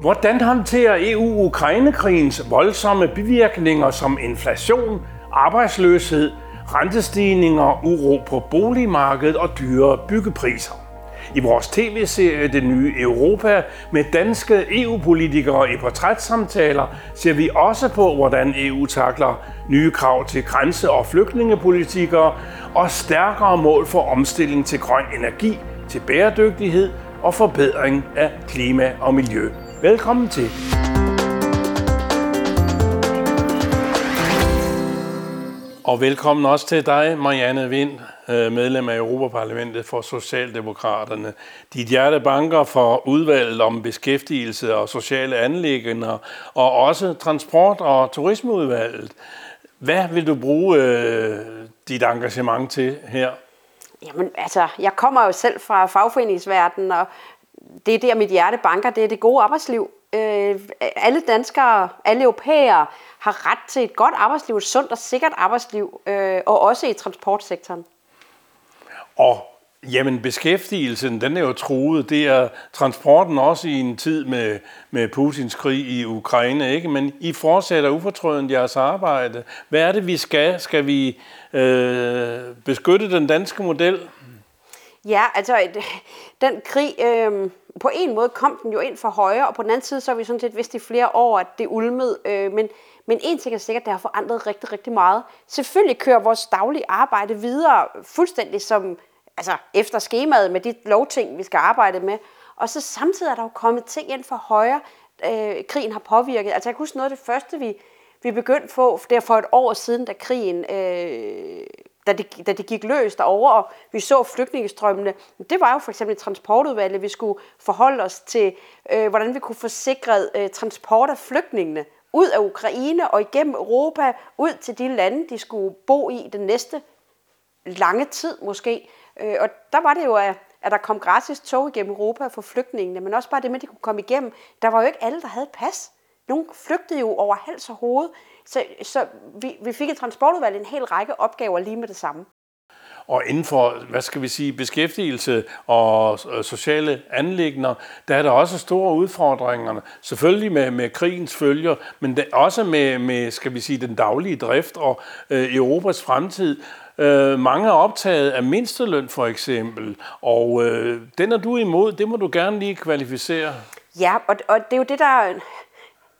Hvordan håndterer EU Ukrainekrigens voldsomme bivirkninger som inflation, arbejdsløshed, rentestigninger, uro på boligmarkedet og dyre byggepriser? I vores tv-serie Det Nye Europa med danske EU-politikere i portrætssamtaler ser vi også på, hvordan EU takler nye krav til grænse- og flygtningepolitikere og stærkere mål for omstilling til grøn energi, til bæredygtighed og forbedring af klima og miljø. Velkommen til. Og velkommen også til dig, Marianne Vind, øh, medlem af Europaparlamentet for Socialdemokraterne. Dit hjerte banker for udvalget om beskæftigelse og sociale anlæggende, og også transport- og turismeudvalget. Hvad vil du bruge øh, dit engagement til her? Jamen altså, jeg kommer jo selv fra fagforeningsverdenen, og det er der, mit hjerte banker, det er det gode arbejdsliv. Øh, alle danskere, alle europæere har ret til et godt arbejdsliv, et sundt og sikkert arbejdsliv, øh, og også i transportsektoren. Og Jamen, beskæftigelsen, den er jo truet. Det er transporten også i en tid med, med Putins krig i Ukraine, ikke? Men I fortsætter ufortrødent jeres arbejde. Hvad er det, vi skal? Skal vi øh, beskytte den danske model? Ja, altså øh, den krig, øh, på en måde kom den jo ind for højre, og på den anden side, så har vi sådan set vidst i flere år, at det ulmede. Øh, men, men en ting er sikkert, det har forandret rigtig, rigtig meget. Selvfølgelig kører vores daglige arbejde videre fuldstændig som altså efter skemaet med de lovting, vi skal arbejde med. Og så samtidig er der jo kommet ting ind for højre, øh, krigen har påvirket. Altså jeg kan huske noget af det første, vi, vi begyndte på, er for et år siden, da krigen, øh, da, det, da det gik løs derovre, og vi så flygtningestrømmene, det var jo for eksempel transportudvalget, vi skulle forholde os til, øh, hvordan vi kunne få sikret øh, transport af flygtningene ud af Ukraine og igennem Europa, ud til de lande, de skulle bo i den næste lange tid måske. Øh, og der var det jo, at, at der kom gratis tog igennem Europa for flygtningene, men også bare det med, at de kunne komme igennem. Der var jo ikke alle, der havde pas. Nogle flygtede jo over hals og hoved. Så, så vi, vi fik i transportudvalget en hel række opgaver lige med det samme. Og inden for, hvad skal vi sige, beskæftigelse og sociale anlægner, der er der også store udfordringer. Selvfølgelig med, med krigens følger, men også med, med, skal vi sige, den daglige drift og øh, Europas fremtid. Øh, mange er optaget af mindsteløn for eksempel, og øh, den er du imod. Det må du gerne lige kvalificere. Ja, og, og det er jo det, der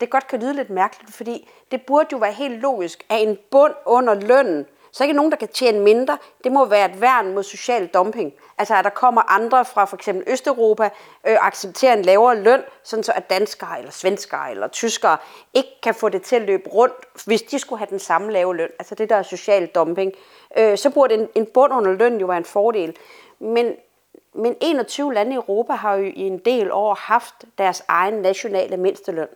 det godt kan lyde lidt mærkeligt, fordi det burde jo være helt logisk, at en bund under lønnen, så ikke nogen, der kan tjene mindre, det må være et værn mod social dumping. Altså at der kommer andre fra for eksempel Østeuropa, øh, accepterer en lavere løn, sådan så at danskere eller svenskere eller tyskere ikke kan få det til at løbe rundt, hvis de skulle have den samme lave løn. Altså det der er social dumping. Øh, så burde en, en bund under løn jo være en fordel. Men, men 21 lande i Europa har jo i en del år haft deres egen nationale mindsteløn.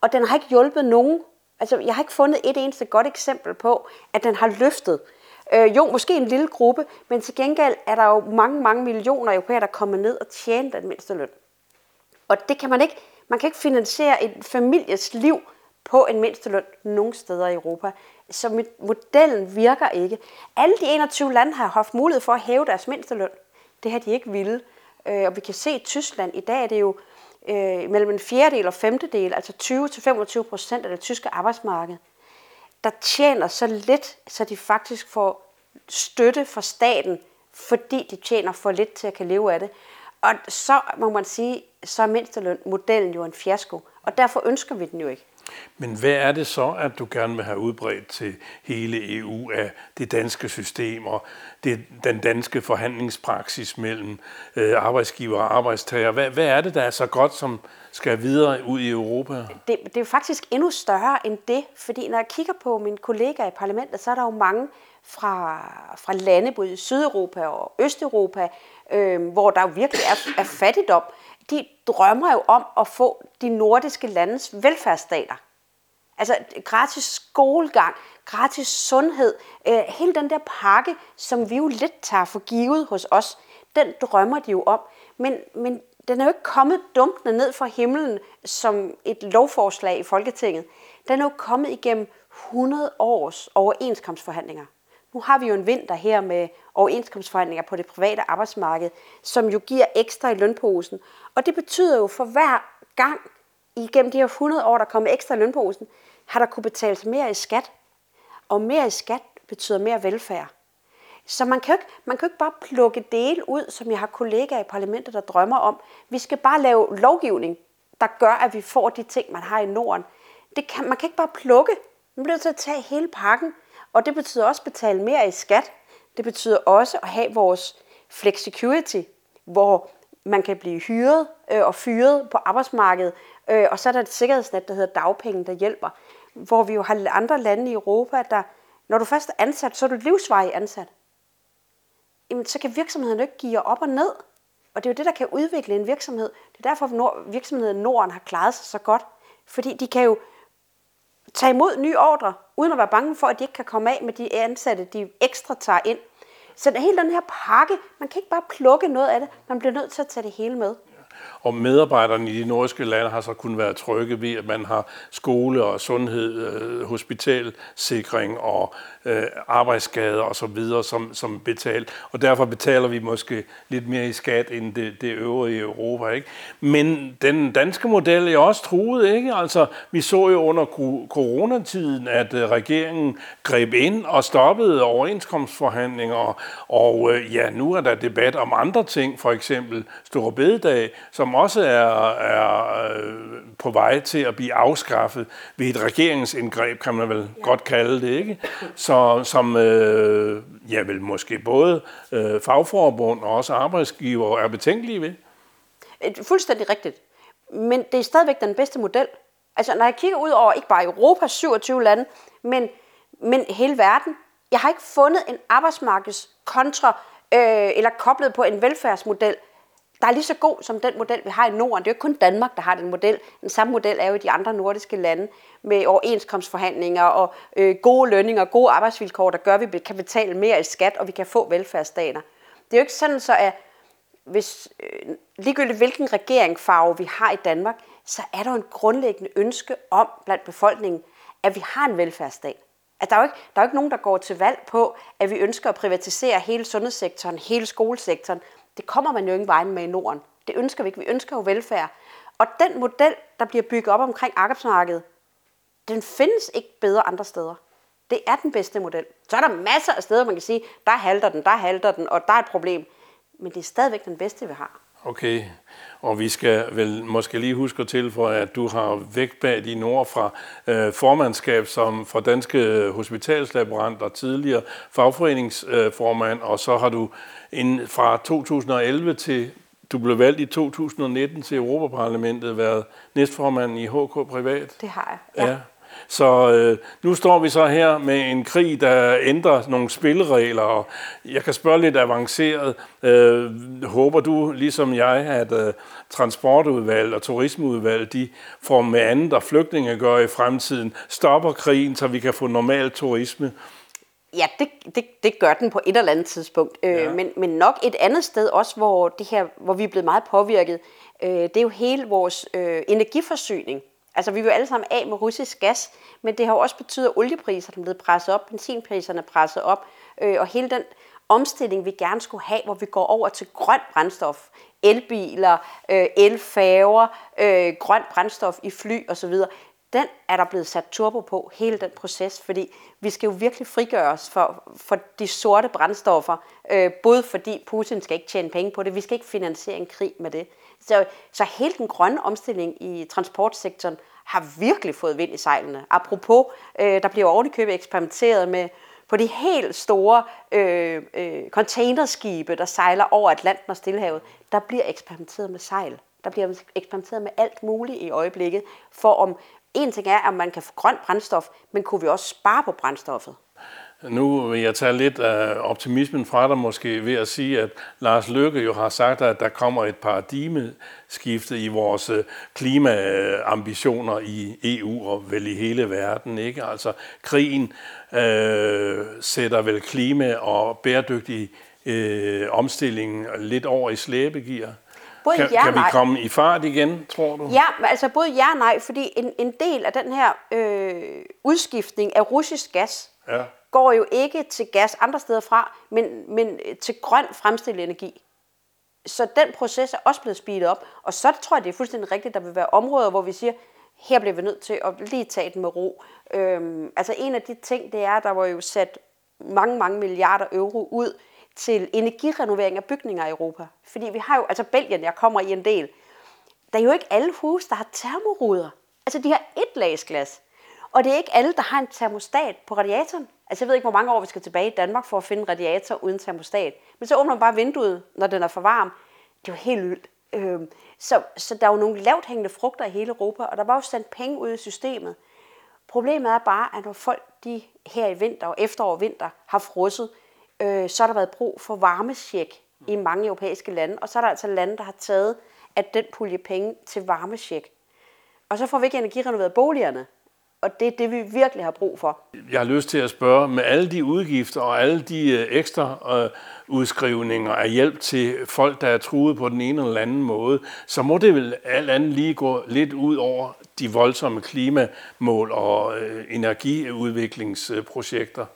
Og den har ikke hjulpet nogen. Altså, jeg har ikke fundet et eneste godt eksempel på, at den har løftet. Øh, jo, måske en lille gruppe, men til gengæld er der jo mange, mange millioner europæere, der kommer ned og tjener den mindste løn. Og det kan man ikke, man kan ikke finansiere en families liv på en mindsteløn nogen steder i Europa. Så modellen virker ikke. Alle de 21 lande har haft mulighed for at hæve deres mindsteløn. Det har de ikke ville. Øh, og vi kan se, i Tyskland i dag er det jo øh, mellem en fjerdedel og femtedel, altså 20-25 procent af det tyske arbejdsmarked, der tjener så lidt, så de faktisk får støtte fra staten, fordi de tjener for lidt til at kan leve af det. Og så må man sige, så er mindstelønmodellen jo en fiasko, og derfor ønsker vi den jo ikke. Men hvad er det så, at du gerne vil have udbredt til hele EU af det danske system og det, den danske forhandlingspraksis mellem øh, arbejdsgiver og arbejdstager? Hvad, hvad er det, der er så godt, som skal videre ud i Europa? Det, det er faktisk endnu større end det, fordi når jeg kigger på mine kollegaer i parlamentet, så er der jo mange fra, fra lande, både i Sydeuropa og Østeuropa, øh, hvor der jo virkelig er, er fattigdom de drømmer jo om at få de nordiske landes velfærdsstater. Altså gratis skolegang, gratis sundhed, øh, hele den der pakke, som vi jo lidt tager for givet hos os, den drømmer de jo om. Men, men den er jo ikke kommet dumpende ned fra himlen som et lovforslag i Folketinget. Den er jo kommet igennem 100 års overenskomstforhandlinger. Nu har vi jo en vinter her med overenskomstforhandlinger på det private arbejdsmarked, som jo giver ekstra i lønposen. Og det betyder jo for hver gang igennem de her 100 år, der kommer ekstra i lønposen, har der kunne betales mere i skat. Og mere i skat betyder mere velfærd. Så man kan, jo ikke, man kan jo ikke bare plukke dele ud, som jeg har kollegaer i parlamentet, der drømmer om. Vi skal bare lave lovgivning, der gør, at vi får de ting, man har i Norden. Det kan, man kan ikke bare plukke. Man bliver nødt til at tage hele pakken. Og det betyder også at betale mere i skat. Det betyder også at have vores flexicurity, hvor man kan blive hyret øh, og fyret på arbejdsmarkedet. Øh, og så er der et sikkerhedsnet, der hedder dagpenge, der hjælper. Hvor vi jo har andre lande i Europa, der, når du først er ansat, så er du livsvarig ansat. Jamen, så kan virksomheden ikke give op og ned. Og det er jo det, der kan udvikle en virksomhed. Det er derfor, at virksomheden Norden har klaret sig så godt. Fordi de kan jo tage imod nye ordre, uden at være bange for, at de ikke kan komme af med de ansatte, de ekstra tager ind. Så hele den her pakke, man kan ikke bare plukke noget af det, man bliver nødt til at tage det hele med. Og medarbejderne i de nordiske lande har så kun været trygge ved, at man har skole og sundhed, øh, hospitalsikring og øh, arbejdsskader og så videre, som, som betalt. Og derfor betaler vi måske lidt mere i skat end det, det øvrige Europa. Ikke? Men den danske model er også truet. Ikke? Altså, vi så jo under coronatiden, at øh, regeringen greb ind og stoppede overenskomstforhandlinger. Og ja, nu er der debat om andre ting, for eksempel Store Bededag, som også er, er øh, på vej til at blive afskaffet ved et regeringsindgreb, kan man vel ja. godt kalde det. ikke? Så som øh, ja, vel måske både øh, fagforbund og også arbejdsgiver er betænkelige ved. Fuldstændig rigtigt. Men det er stadigvæk den bedste model. Altså, når jeg kigger ud over ikke bare Europas 27 lande, men, men hele verden, jeg har ikke fundet en arbejdsmarkedskontra øh, eller koblet på en velfærdsmodel, der er lige så god som den model, vi har i Norden. Det er jo ikke kun Danmark, der har den model. Den samme model er jo i de andre nordiske lande med overenskomstforhandlinger og øh, gode lønninger og gode arbejdsvilkår, der gør, at vi kan betale mere i skat, og vi kan få velfærdsstater. Det er jo ikke sådan, så at hvis, øh, ligegyldigt hvilken regeringsfarve vi har i Danmark, så er der jo en grundlæggende ønske om blandt befolkningen, at vi har en velfærdsstat. At der, er jo ikke, der er jo ikke nogen, der går til valg på, at vi ønsker at privatisere hele sundhedssektoren, hele skolesektoren. Det kommer man jo ingen vejen med i Norden. Det ønsker vi ikke. Vi ønsker jo velfærd. Og den model, der bliver bygget op omkring arbejdsmarkedet, den findes ikke bedre andre steder. Det er den bedste model. Så er der masser af steder, man kan sige, der halter den, der halter den, og der er et problem. Men det er stadigvæk den bedste, vi har. Okay, og vi skal vel måske lige huske til for, at du har vægt bag din ord fra øh, formandskab som for Danske Hospitalslaboranter, tidligere fagforeningsformand, øh, og så har du en, fra 2011 til du blev valgt i 2019 til Europaparlamentet, været næstformand i HK Privat. Det har jeg, ja. ja. Så øh, nu står vi så her med en krig, der ændrer nogle spilleregler, og jeg kan spørge lidt avanceret. Øh, håber du, ligesom jeg, at øh, transportudvalg og turismeudvalg, de får med andet, og flygtninge gør i fremtiden, stopper krigen, så vi kan få normal turisme? Ja, det, det, det gør den på et eller andet tidspunkt. Øh, ja. men, men nok et andet sted også, hvor, det her, hvor vi er blevet meget påvirket, øh, det er jo hele vores øh, energiforsyning. Altså, vi vil jo alle sammen af med russisk gas, men det har jo også betydet, at oliepriserne er blevet presset op, benzinpriserne er presset op, øh, og hele den omstilling, vi gerne skulle have, hvor vi går over til grønt brændstof, elbiler, øh, elfærger, øh, grønt brændstof i fly osv., den er der blevet sat turbo på, hele den proces, fordi vi skal jo virkelig frigøre os for, for de sorte brændstoffer, øh, både fordi Putin skal ikke tjene penge på det, vi skal ikke finansiere en krig med det. Så, så hele den grønne omstilling i transportsektoren har virkelig fået vind i sejlene. Apropos, øh, der bliver ovenikøbet eksperimenteret med på de helt store øh, øh, containerskibe, der sejler over Atlanten og Stillehavet, der bliver eksperimenteret med sejl. Der bliver eksperimenteret med alt muligt i øjeblikket, for om en ting er, at man kan få grønt brændstof, men kunne vi også spare på brændstoffet? Nu vil jeg tage lidt af optimismen fra dig måske ved at sige, at Lars Løkke jo har sagt, at der kommer et paradigmeskifte i vores øh, klimaambitioner i EU og vel i hele verden. Ikke? Altså krigen øh, sætter vel klima og bæredygtig øh, omstilling lidt over i slæbegear. Både kan, ja kan vi komme i fart igen, tror du? Ja, altså både ja og nej, fordi en, en del af den her øh, udskiftning af russisk gas ja går jo ikke til gas andre steder fra, men, men øh, til grøn fremstillet energi. så den proces er også blevet speedet op. Og så tror jeg, det er fuldstændig rigtigt, der vil være områder, hvor vi siger, her bliver vi nødt til at lige tage den med ro. Øhm, altså en af de ting, det er, der var jo sat mange, mange milliarder euro ud til energirenovering af bygninger i Europa. Fordi vi har jo, altså Belgien, jeg kommer i en del, der er jo ikke alle huse, der har termoruder. Altså de har et lagsglas. Og det er ikke alle, der har en termostat på radiatoren. Altså jeg ved ikke, hvor mange år vi skal tilbage i Danmark for at finde en radiator uden termostat. Men så åbner man bare vinduet, når den er for varm. Det er jo helt vildt. Øhm, så, så der er jo nogle lavt hængende frugter i hele Europa, og der var jo sendt penge ud i systemet. Problemet er bare, at når folk de her i vinter og efterår og vinter har frosset, øh, så har der været brug for varmesjek i mange europæiske lande, og så er der altså lande, der har taget at den pulje penge til varmesjek. Og så får vi ikke energirenoveret boligerne. Og det er det, vi virkelig har brug for. Jeg har lyst til at spørge, med alle de udgifter og alle de øh, ekstra øh, udskrivninger af hjælp til folk, der er truet på den ene eller anden måde, så må det vel alt andet lige gå lidt ud over de voldsomme klimamål og øh, energiudviklingsprojekter.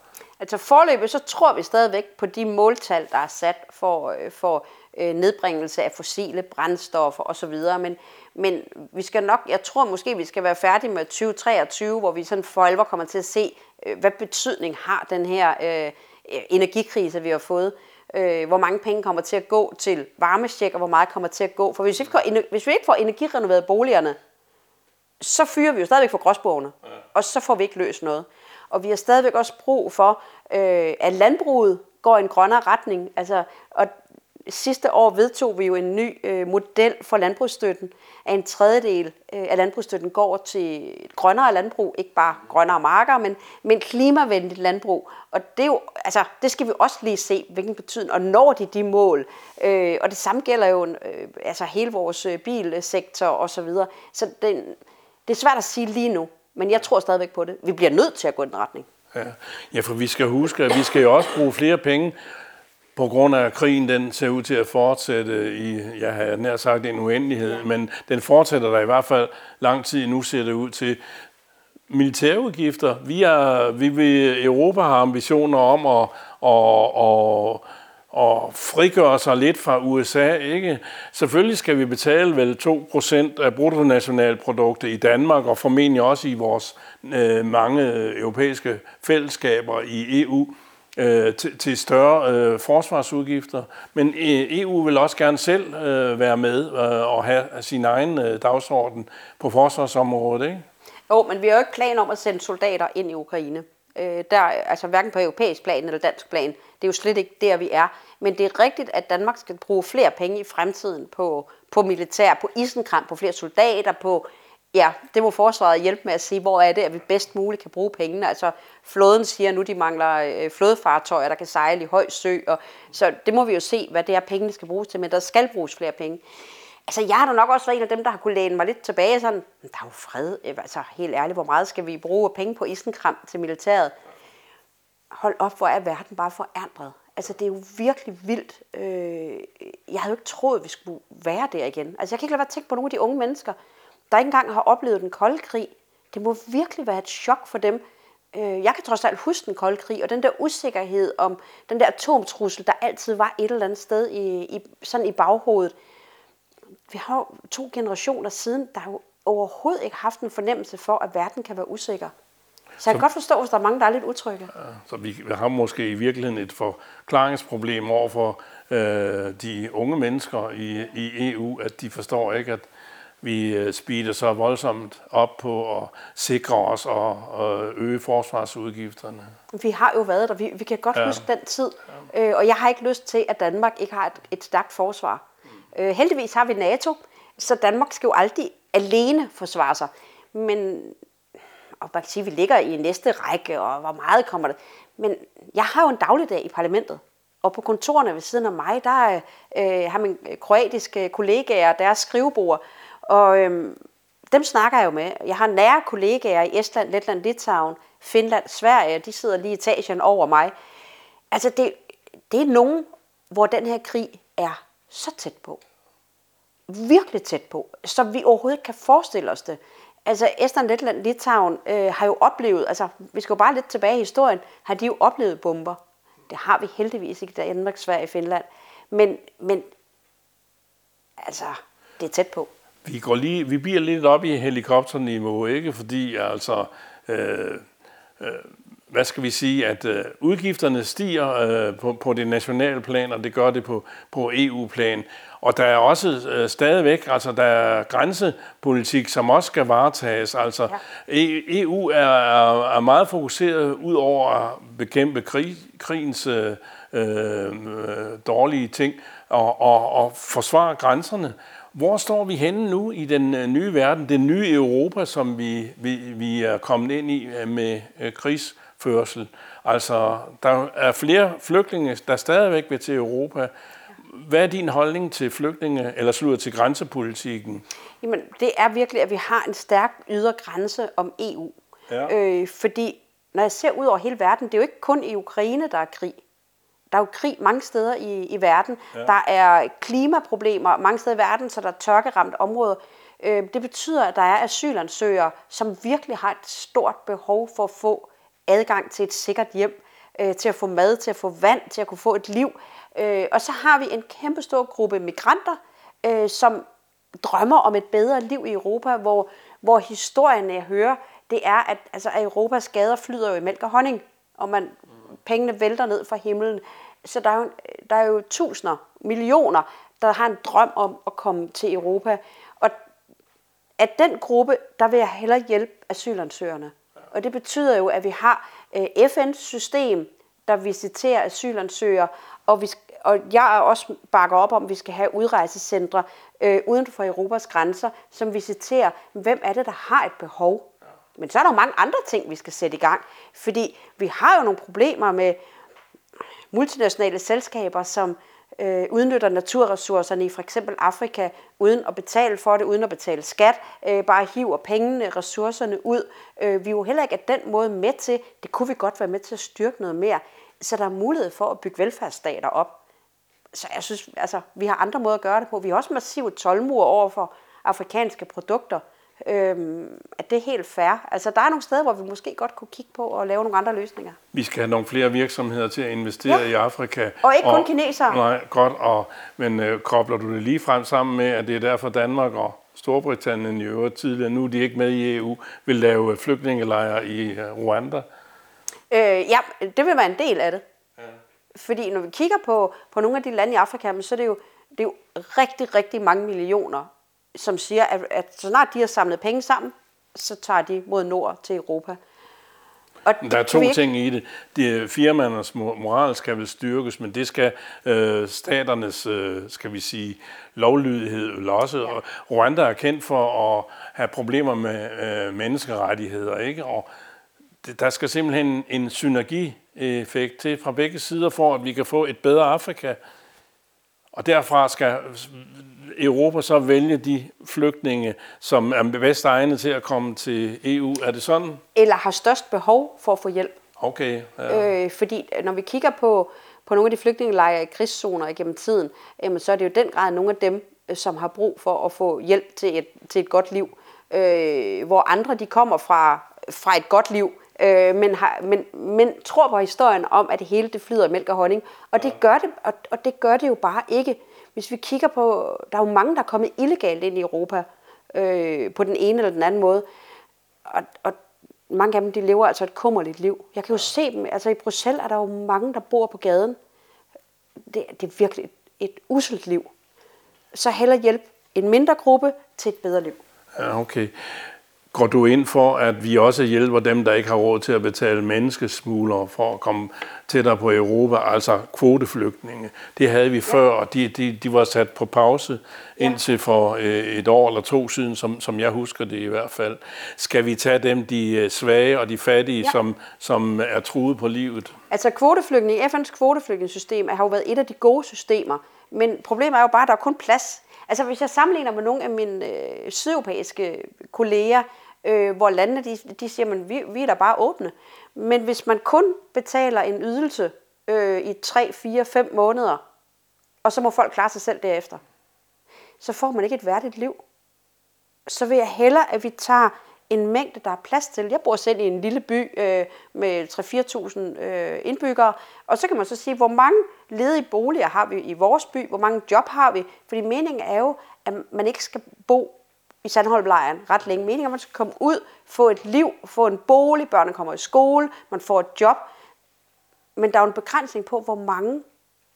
Altså forløbet, så tror vi stadigvæk på de måltal, der er sat for, for nedbringelse af fossile brændstoffer osv., men men vi skal nok, jeg tror måske, vi skal være færdige med 2023, hvor vi sådan for alvor kommer til at se, øh, hvad betydning har den her øh, energikrise, vi har fået. Øh, hvor mange penge kommer til at gå til varmesjek, og hvor meget kommer til at gå. For hvis vi, ikke, hvis vi ikke får energirenoveret boligerne, så fyrer vi jo stadigvæk for gråsbogene, ja. og så får vi ikke løst noget. Og vi har stadigvæk også brug for, øh, at landbruget går i en grønnere retning. Altså, og sidste år vedtog vi jo en ny øh, model for landbrugsstøtten, at en tredjedel øh, af landbrugsstøtten går til et grønnere landbrug, ikke bare grønnere marker, men, men klimavenligt landbrug. Og det, er jo, altså, det skal vi også lige se, hvilken betydning, og når de de mål. Øh, og det samme gælder jo øh, altså hele vores øh, bilsektor osv. Så, videre. så det, det er svært at sige lige nu, men jeg tror stadigvæk på det. Vi bliver nødt til at gå i den retning. Ja, ja for vi skal huske, at vi skal jo også bruge flere penge på grund af krigen, den ser ud til at fortsætte i, jeg har nær sagt en uendelighed, men den fortsætter der i hvert fald lang tid nu, ser det ud til. Militærudgifter, vi, er, vi vil, Europa har ambitioner om at, at, at, at frigøre sig lidt fra USA. Ikke? Selvfølgelig skal vi betale vel 2% af bruttonationalproduktet i Danmark, og formentlig også i vores øh, mange europæiske fællesskaber i EU øh, til, til større øh, forsvarsudgifter. Men øh, EU vil også gerne selv øh, være med øh, og have sin egen øh, dagsorden på forsvarsområdet, ikke? Jo, men vi har jo ikke plan om at sende soldater ind i Ukraine. Øh, der, altså hverken på europæisk plan eller dansk plan. Det er jo slet ikke der, vi er. Men det er rigtigt, at Danmark skal bruge flere penge i fremtiden på, på militær, på isenkram, på flere soldater, på Ja, det må forsvaret hjælpe med at sige, hvor er det, at vi bedst muligt kan bruge pengene. Altså, flåden siger nu, de mangler øh, flådefartøjer, der kan sejle i høj sø, og, så det må vi jo se, hvad det er, pengene skal bruges til, men der skal bruges flere penge. Altså, jeg har da nok også været en af dem, der har kunne læne mig lidt tilbage, sådan, der er jo fred, øh, altså helt ærligt, hvor meget skal vi bruge penge på isenkram til militæret? Hold op, hvor er verden bare forandret. Altså, det er jo virkelig vildt. Øh, jeg havde jo ikke troet, at vi skulle være der igen. Altså, jeg kan ikke lade være at tænke på nogle af de unge mennesker, der ikke engang har oplevet den kolde krig. Det må virkelig være et chok for dem. Øh, jeg kan trods alt huske den kolde krig, og den der usikkerhed om den der atomtrussel, der altid var et eller andet sted i, i, sådan i baghovedet. Vi har jo to generationer siden, der jo overhovedet ikke haft en fornemmelse for, at verden kan være usikker. Så jeg kan så, godt forstå, hvis der er mange, der er lidt utrygge. Så vi har måske i virkeligheden et forklaringsproblem over for øh, de unge mennesker i, i EU, at de forstår ikke, at vi øh, speeder så voldsomt op på at sikre os og, øge forsvarsudgifterne. Vi har jo været der. Vi, vi kan godt ja. huske den tid. Ja. Øh, og jeg har ikke lyst til, at Danmark ikke har et, et stærkt forsvar. Mm. Øh, heldigvis har vi NATO, så Danmark skal jo aldrig alene forsvare sig. Men og man kan sige, at vi ligger i næste række, og hvor meget kommer det. Men jeg har jo en dagligdag i parlamentet. Og på kontorerne ved siden af mig, der øh, har min kroatiske kollegaer deres skrivebord, og øhm, dem snakker jeg jo med. Jeg har nære kollegaer i Estland, Letland, Litauen, Finland, Sverige. De sidder lige i etagen over mig. Altså, det, det er nogen, hvor den her krig er så tæt på. Virkelig tæt på. Så vi overhovedet ikke kan forestille os det. Altså, Estland, Letland, Litauen øh, har jo oplevet, altså, vi skal jo bare lidt tilbage i historien, har de jo oplevet bomber. Det har vi heldigvis ikke i Danmark, Sverige Finland. Men, men altså, det er tæt på. Vi, går lige, vi bliver lidt op i helikopterniveau, ikke? Fordi altså, øh, øh, hvad skal vi sige, at øh, udgifterne stiger øh, på, på det nationale plan, og det gør det på, på EU-plan. Og der er også øh, stadigvæk, altså der er grænsepolitik, som også skal varetages. Altså ja. EU er, er, er meget fokuseret ud over at bekæmpe krig, krigens øh, øh, dårlige ting og, og, og forsvare grænserne. Hvor står vi henne nu i den øh, nye verden, det nye Europa, som vi, vi, vi er kommet ind i øh, med øh, krigsførsel? Altså, der er flere flygtninge, der stadigvæk vil til Europa. Hvad er din holdning til flygtninge, eller slutter til grænsepolitikken? Jamen, det er virkelig, at vi har en stærk ydre grænse om EU. Ja. Øh, fordi når jeg ser ud over hele verden, det er jo ikke kun i Ukraine, der er krig. Der er jo krig mange steder i, i verden. Ja. Der er klimaproblemer mange steder i verden, så der er tørkeramt områder. Øh, det betyder, at der er asylansøgere, som virkelig har et stort behov for at få adgang til et sikkert hjem, øh, til at få mad, til at få vand, til at kunne få et liv. Øh, og så har vi en kæmpe stor gruppe migranter, øh, som drømmer om et bedre liv i Europa, hvor, hvor historien, jeg hører, det er, at altså, Europas gader flyder jo i mælk og honning, og man, pengene vælter ned fra himlen. Så der er, jo, der er jo tusinder, millioner, der har en drøm om at komme til Europa. Og at den gruppe, der vil jeg hellere hjælpe asylansøgerne. Og det betyder jo, at vi har øh, FN's system, der visiterer asylansøgere, og, vi, og jeg er også bakker op om, at vi skal have udrejsecentre øh, uden for Europas grænser, som visiterer, hvem er det, der har et behov. Men så er der mange andre ting, vi skal sætte i gang. Fordi vi har jo nogle problemer med multinationale selskaber, som øh, udnytter naturressourcerne i for eksempel Afrika, uden at betale for det, uden at betale skat, øh, bare hiver pengene, ressourcerne ud. Øh, vi er jo heller ikke af den måde med til, det kunne vi godt være med til at styrke noget mere, så der er mulighed for at bygge velfærdsstater op. Så jeg synes, altså, vi har andre måder at gøre det på. Vi har også massive tolmure over for afrikanske produkter. Øhm, at det er helt fair. Altså, der er nogle steder, hvor vi måske godt kunne kigge på og lave nogle andre løsninger. Vi skal have nogle flere virksomheder til at investere ja. i Afrika. Og ikke kun og, kinesere. Nej, godt. Og, men øh, kobler du det lige frem sammen med, at det er derfor Danmark og Storbritannien i øvrigt tidligere, nu er de ikke med i EU, vil lave flygtningelejre i øh, Rwanda? Øh, ja, det vil være en del af det. Ja. Fordi når vi kigger på, på nogle af de lande i Afrika, så er det jo, det er jo rigtig, rigtig mange millioner, som siger, at, at så snart de har samlet penge sammen, så tager de mod nord til Europa. Og der er to ikke... ting i det. De, firmaernes moral skal vel styrkes, men det skal øh, staternes, øh, skal vi sige, lovlydighed også. Ja. Og Rwanda er kendt for at have problemer med øh, menneskerettigheder, ikke? Og der skal simpelthen en synergieffekt til fra begge sider, for at vi kan få et bedre Afrika. Og derfra skal Europa så vælge de flygtninge, som er bedst egnet til at komme til EU. Er det sådan? Eller har størst behov for at få hjælp. Okay. Ja. Øh, fordi når vi kigger på, på nogle af de flygtningelejre i krigszoner igennem tiden, jamen, så er det jo den grad nogle af dem, som har brug for at få hjælp til et, til et godt liv. Øh, hvor andre de kommer fra, fra et godt liv, øh, men, har, men, men tror på historien om, at det hele det flyder mælk og honning. Og det gør det, og, og det gør det jo bare ikke. Hvis vi kigger på, der er jo mange, der er kommet illegalt ind i Europa, øh, på den ene eller den anden måde. Og, og mange af dem, de lever altså et kummerligt liv. Jeg kan jo se dem, altså i Bruxelles er der jo mange, der bor på gaden. Det, det er virkelig et, et uselt liv. Så heller hjælp en mindre gruppe til et bedre liv. Ja, okay. Går du ind for, at vi også hjælper dem, der ikke har råd til at betale menneskesmuglere for at komme tættere på Europa, altså kvoteflygtninge? Det havde vi før, og de, de, de var sat på pause indtil for øh, et år eller to siden, som, som jeg husker det i hvert fald. Skal vi tage dem, de øh, svage og de fattige, ja. som, som er truet på livet? Altså kvoteflygtning, FN's kvoteflygtningssystem har jo været et af de gode systemer, men problemet er jo bare, at der er kun plads. Altså hvis jeg sammenligner med nogle af mine øh, sydeuropæiske kolleger, øh, hvor landene de, de siger, at vi, vi er da bare åbne. Men hvis man kun betaler en ydelse øh, i 3, 4, 5 måneder, og så må folk klare sig selv derefter, så får man ikke et værdigt liv. Så vil jeg hellere, at vi tager en mængde, der er plads til. Jeg bor selv i en lille by øh, med 3-4.000 øh, indbyggere, og så kan man så sige, hvor mange ledige boliger har vi i vores by, hvor mange job har vi, fordi meningen er jo, at man ikke skal bo i Sandholmlejren ret længe. Meningen at man skal komme ud, få et liv, få en bolig, børnene kommer i skole, man får et job. Men der er jo en begrænsning på, hvor mange,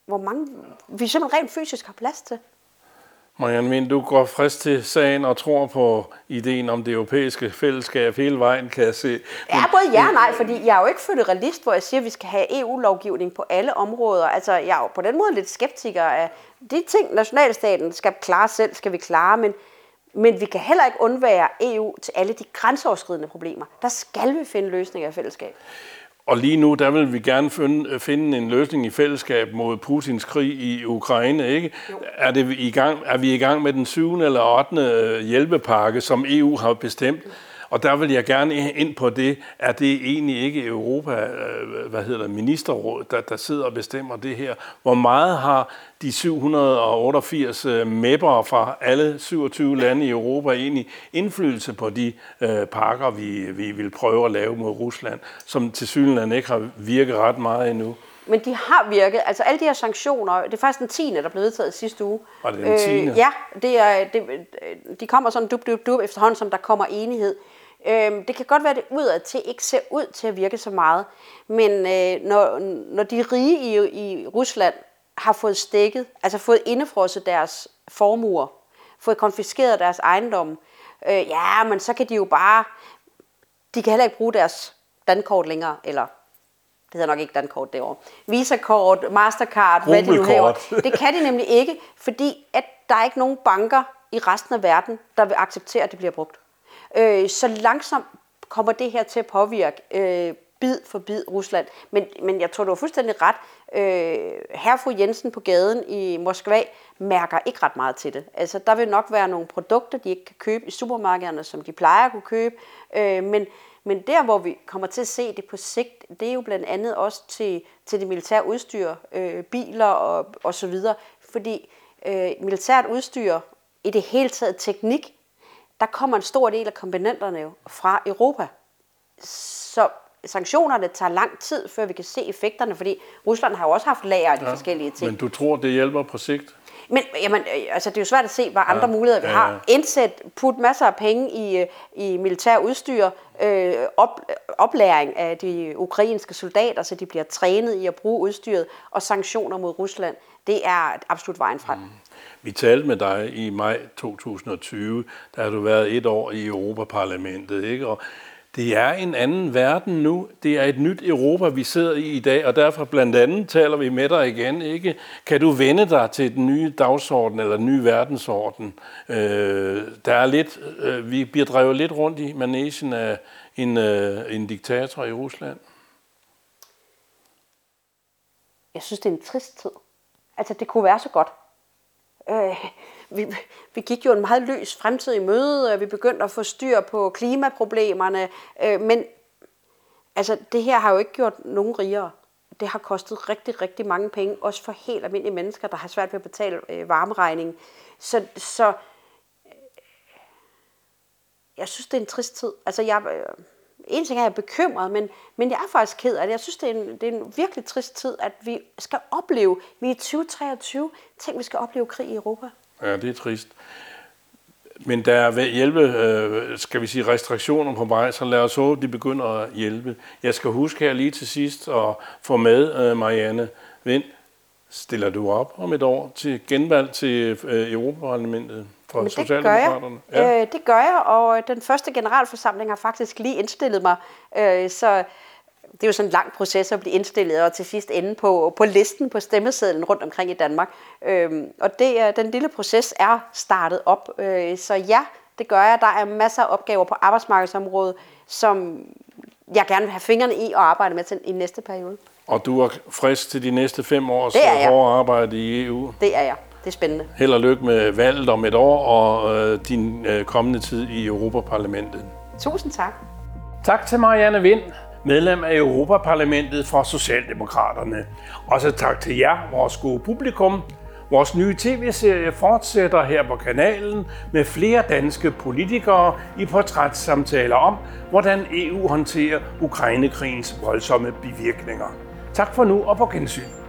hvor mange vi simpelthen rent fysisk har plads til. Marianne Vind, du går frisk til sagen og tror på ideen om det europæiske fællesskab hele vejen, kan jeg se. Men, ja, både ja og nej, fordi jeg er jo ikke føderalist, hvor jeg siger, at vi skal have EU-lovgivning på alle områder. Altså, jeg er jo på den måde lidt skeptiker af de ting, nationalstaten skal klare selv, skal vi klare, men, men vi kan heller ikke undvære EU til alle de grænseoverskridende problemer. Der skal vi finde løsninger i fællesskab. Og lige nu, der vil vi gerne finde, finde en løsning i fællesskab mod Putins krig i Ukraine, ikke? Er, det i gang, er vi i gang med den syvende eller 8. hjælpepakke, som EU har bestemt? Og der vil jeg gerne ind på det, er det egentlig ikke Europa, øh, hvad hedder det, ministerråd, der, der sidder og bestemmer det her? Hvor meget har de 788 øh, mæbber fra alle 27 lande i Europa egentlig indflydelse på de øh, pakker, vi, vi vil prøve at lave mod Rusland, som til synligheden ikke har virket ret meget endnu? Men de har virket. Altså alle de her sanktioner, det er faktisk den 10. der blev vedtaget sidste uge. Og det er den 10. Øh, ja, det er, det, de kommer sådan dub, dub, dub efterhånden, som der kommer enighed. Øh, det kan godt være, at det udad til ikke ser ud til at virke så meget, men øh, når, når de rige i, i Rusland har fået stikket, altså fået indefrosset deres formuer, fået konfiskeret deres ejendom, øh, ja, men så kan de jo bare, de kan heller ikke bruge deres dankort længere, eller det hedder nok ikke dankort derovre, Visa-kort, Mastercard, hvad de nu har. Det kan de nemlig ikke, fordi at der er ikke nogen banker i resten af verden, der vil acceptere, at det bliver brugt. Øh, så langsomt kommer det her til at påvirke øh, bid for bid Rusland. Men, men jeg tror, du har fuldstændig ret. Øh, herfru Jensen på gaden i Moskva mærker ikke ret meget til det. Altså, der vil nok være nogle produkter, de ikke kan købe i supermarkederne, som de plejer at kunne købe. Øh, men, men der, hvor vi kommer til at se det på sigt, det er jo blandt andet også til, til det militære udstyr, øh, biler og, og så videre. Fordi øh, militært udstyr, i det hele taget teknik, der kommer en stor del af komponenterne jo fra Europa. Så sanktionerne tager lang tid, før vi kan se effekterne, fordi Rusland har jo også haft lager af de ja, forskellige ting. Men du tror, det hjælper på sigt? Men jamen, øh, altså, det er jo svært at se, hvad andre ja, muligheder vi ja, har. Indsæt, put masser af penge i, øh, i militær udstyr, øh, op, oplæring af de ukrainske soldater, så de bliver trænet i at bruge udstyret, og sanktioner mod Rusland. Det er absolut vejen frem. Mm. Vi talte med dig i maj 2020, der har du været et år i Europaparlamentet, ikke? Og det er en anden verden nu. Det er et nyt Europa, vi sidder i i dag, og derfor blandt andet taler vi med dig igen. Ikke? Kan du vende dig til den nye dagsorden eller den nye verdensorden? Øh, der er lidt, øh, vi bliver drevet lidt rundt i managen af en, øh, en diktator i Rusland. Jeg synes, det er en trist tid. Altså, det kunne være så godt. Øh, vi, vi gik jo en meget løs fremtid i møde, og vi begyndte at få styr på klimaproblemerne, øh, men altså, det her har jo ikke gjort nogen rigere. Det har kostet rigtig, rigtig mange penge, også for helt almindelige mennesker, der har svært ved at betale øh, varmeregningen. Så, så øh, jeg synes, det er en trist tid. Altså, jeg, øh, en ting er, at jeg er bekymret, men, men jeg er faktisk ked af det. Jeg synes, det er, en, det er en virkelig trist tid, at vi skal opleve, vi er i 2023, tænk, vi skal opleve krig i Europa. Ja, det er trist. Men der er hjælpe, øh, skal vi sige, restriktioner på vej, så lad os håbe, de begynder at hjælpe. Jeg skal huske her lige til sidst at få med, øh, Marianne Vind, stiller du op om et år til genvalg til øh, Europaparlamentet? For Men det gør jeg. Ja. Øh, det gør jeg, og den første generalforsamling har faktisk lige indstillet mig. Øh, så det er jo sådan en lang proces at blive indstillet og til sidst ende på, på listen på stemmesedlen rundt omkring i Danmark. Øh, og det, den lille proces er startet op. Øh, så ja, det gør jeg. Der er masser af opgaver på arbejdsmarkedsområdet, som jeg gerne vil have fingrene i og arbejde med til i næste periode. Og du er frisk til de næste fem års hårde arbejde i EU? Det er jeg det er spændende. Held og lykke med valget om et år og øh, din øh, kommende tid i Europaparlamentet. Tusind tak. Tak til Marianne Vind, medlem af Europaparlamentet for Socialdemokraterne. Også tak til jer, vores gode publikum. Vores nye tv-serie fortsætter her på kanalen med flere danske politikere i portrætssamtaler om, hvordan EU håndterer Ukrainekrigens voldsomme bivirkninger. Tak for nu og på gensyn.